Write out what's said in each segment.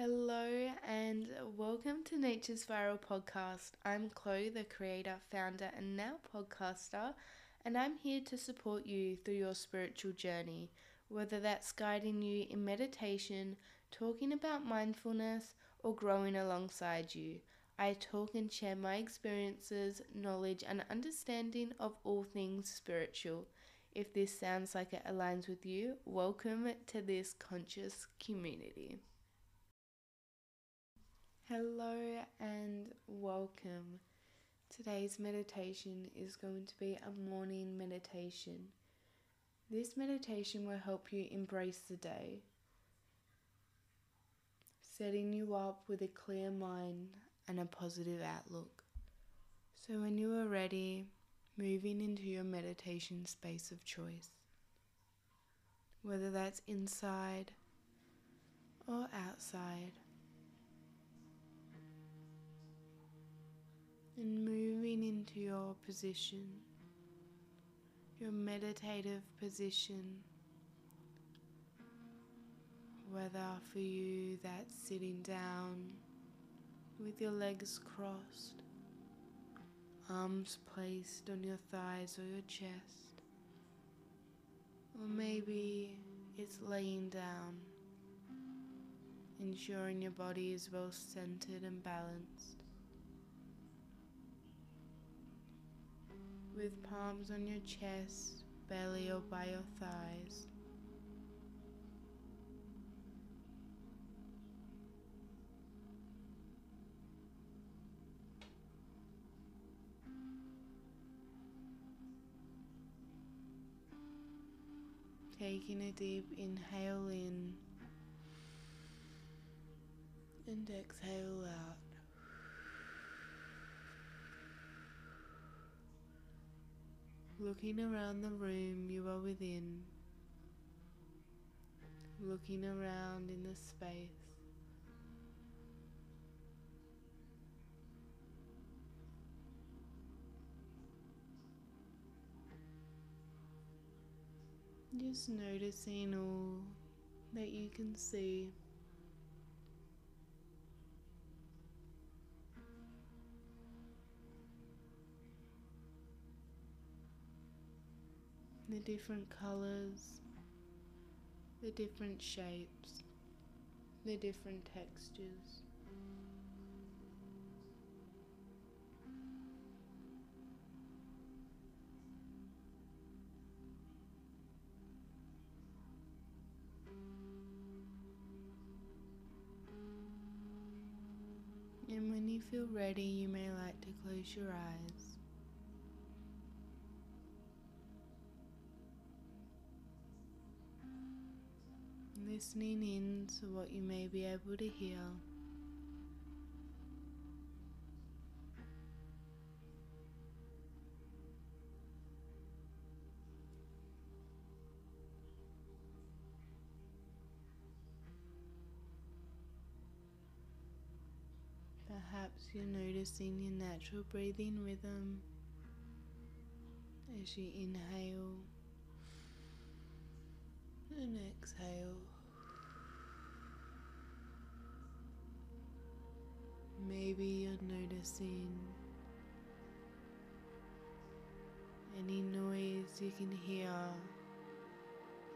Hello and welcome to Nature's Spiral Podcast. I'm Chloe, the creator, founder, and now podcaster, and I'm here to support you through your spiritual journey, whether that's guiding you in meditation, talking about mindfulness, or growing alongside you. I talk and share my experiences, knowledge, and understanding of all things spiritual. If this sounds like it aligns with you, welcome to this conscious community. Hello and welcome. Today's meditation is going to be a morning meditation. This meditation will help you embrace the day, setting you up with a clear mind and a positive outlook. So, when you are ready, moving into your meditation space of choice, whether that's inside or outside. And moving into your position, your meditative position, whether for you that's sitting down with your legs crossed, arms placed on your thighs or your chest, or maybe it's laying down, ensuring your body is well centered and balanced. With palms on your chest, belly, or by your thighs. Taking a deep inhale in and exhale out. Looking around the room you are within, looking around in the space. Just noticing all that you can see. The different colors, the different shapes, the different textures. And when you feel ready, you may like to close your eyes. Listening in to what you may be able to hear. Perhaps you're noticing your natural breathing rhythm as you inhale and exhale. Maybe you're noticing any noise you can hear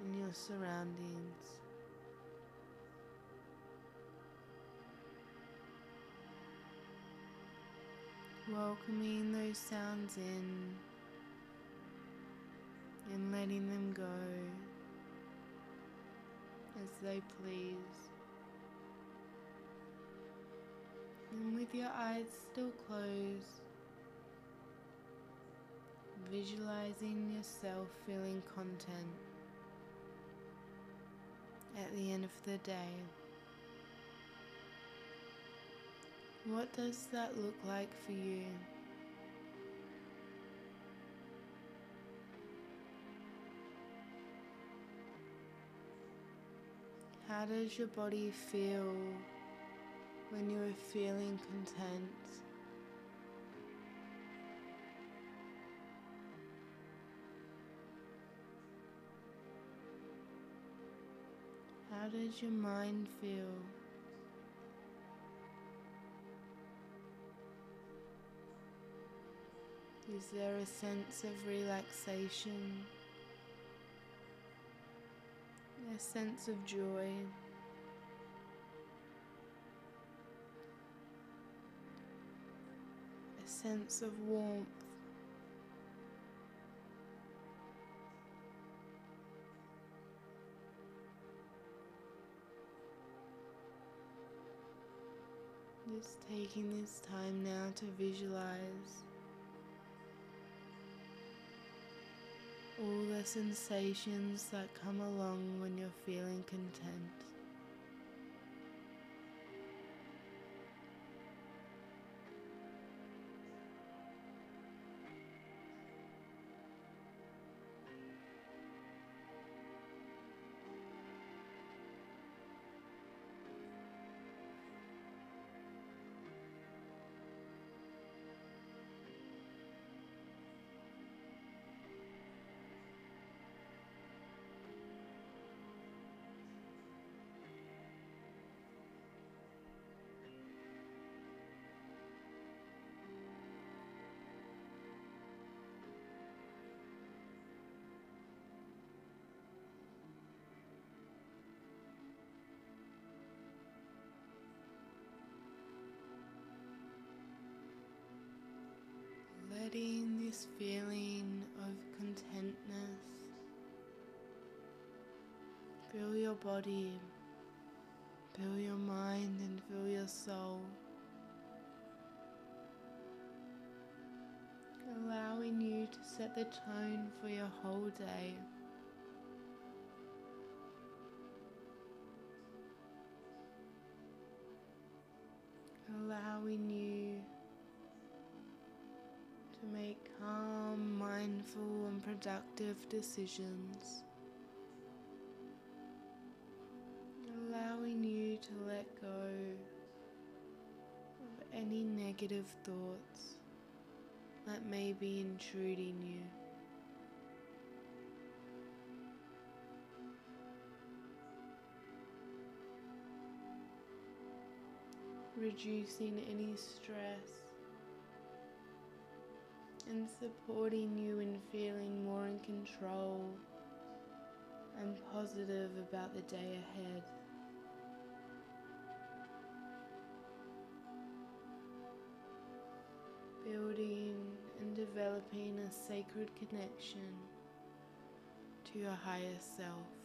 in your surroundings. Welcoming those sounds in and letting them go as they please. With your eyes still closed, visualizing yourself feeling content at the end of the day. What does that look like for you? How does your body feel when you are feeling content. How does your mind feel? Is there a sense of relaxation? A sense of joy? Sense of warmth? Just taking this time now to visualize all the sensations that come along when you're feeling content. Feeling of contentness fill your body, fill your mind, and fill your soul. Allowing you to set the tone for your whole day. Allowing you mindful, and productive decisions. Allowing you to let go of any negative thoughts that may be intruding you. Reducing any stress and supporting you in feeling more in control and positive about the day ahead. Building and developing a sacred connection to your higher self.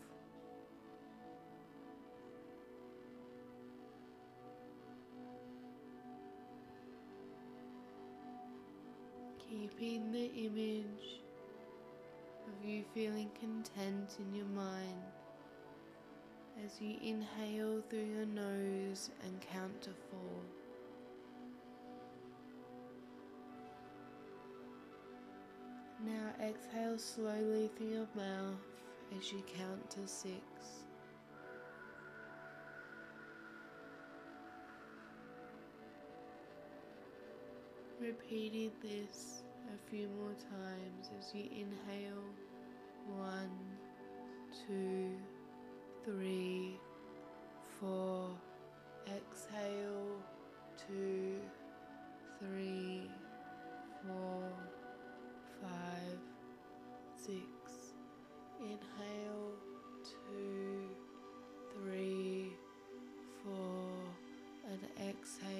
Keeping the image of you feeling content in your mind as you inhale through your nose and count to four. Now exhale slowly through your mouth as you count to six. Repeating this a few more times as you inhale. One, two, three, four. Exhale. Two, three, four, five, six. Inhale. Two, three, four, and exhale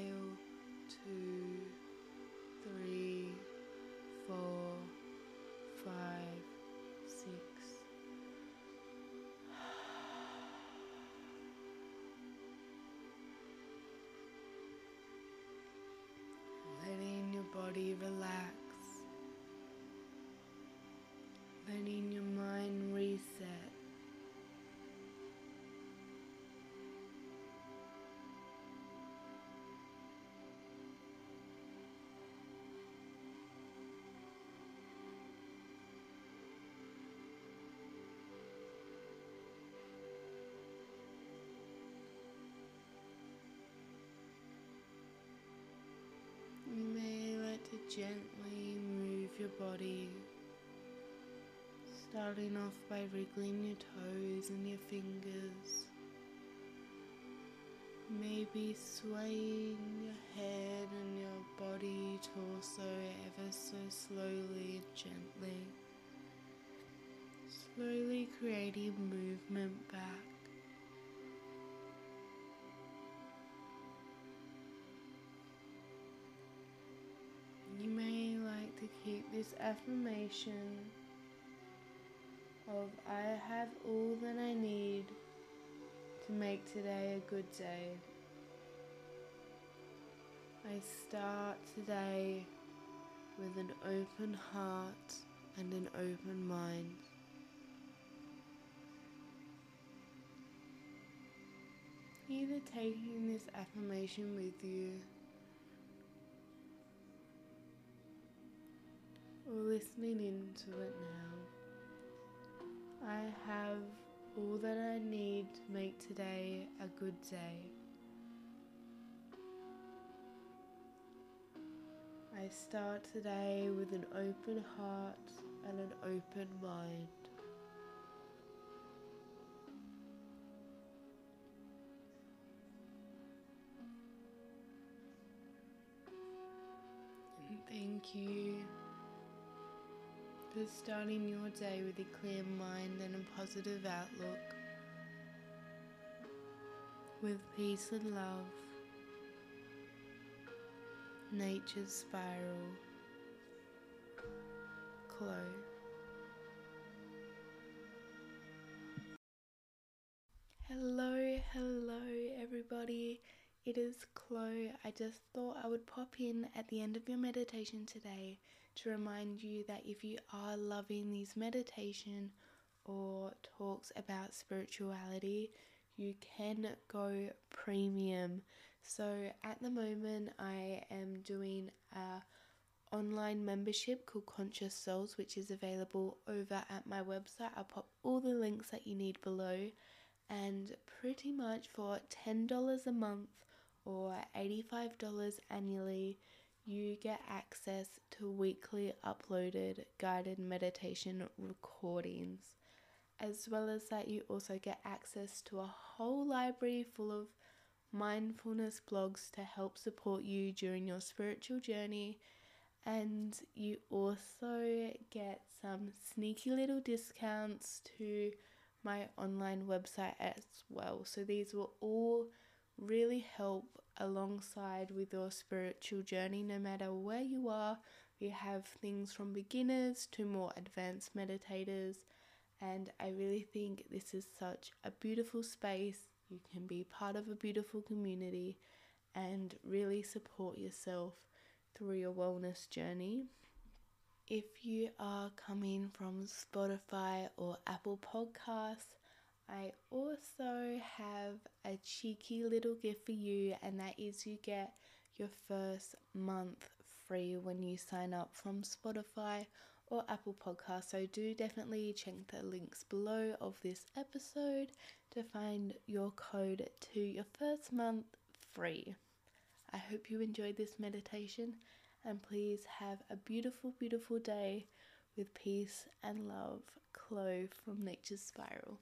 gently move your body, starting off by wriggling your toes and your fingers, Maybe swaying your head and your body, torso ever so slowly and gently. Slowly creating movement back. Keep this affirmation of I have all that I need to make today a good day. I start today with an open heart and an open mind. Either taking this affirmation with you listening into it now. I have all that I need to make today a good day. I start today with an open heart and an open mind. Thank you for starting your day with a clear mind and a positive outlook, with peace and love. Nature's Spiral, Chloe. Hello, hello, everybody. It is Chloe. I just thought I would pop in at the end of your meditation today to remind you that if you are loving these meditation or talks about spirituality, you can go premium. So at the moment, I am doing a online membership called Conscious Souls, which is available over at my website. I'll pop all the links that you need below, and pretty much for ten dollars a month or eighty five dollars annually you get access to weekly uploaded guided meditation recordings, as well as that, you also get access to a whole library full of mindfulness blogs to help support you during your spiritual journey. And you also get some sneaky little discounts to my online website as well. So, these will all really help alongside with your spiritual journey, no matter where you are. We have things from beginners to more advanced meditators, and I really think this is such a beautiful space. You can be part of a beautiful community and really support yourself through your wellness journey. If you are coming from Spotify or Apple Podcasts, I also have a cheeky little gift for you, and that is you get your first month free when you sign up from Spotify or Apple Podcasts. So do definitely check the links below of this episode to find your code to your first month free. I hope you enjoyed this meditation and please have a beautiful, beautiful day with peace and love. Chloe from Nature's Spiral.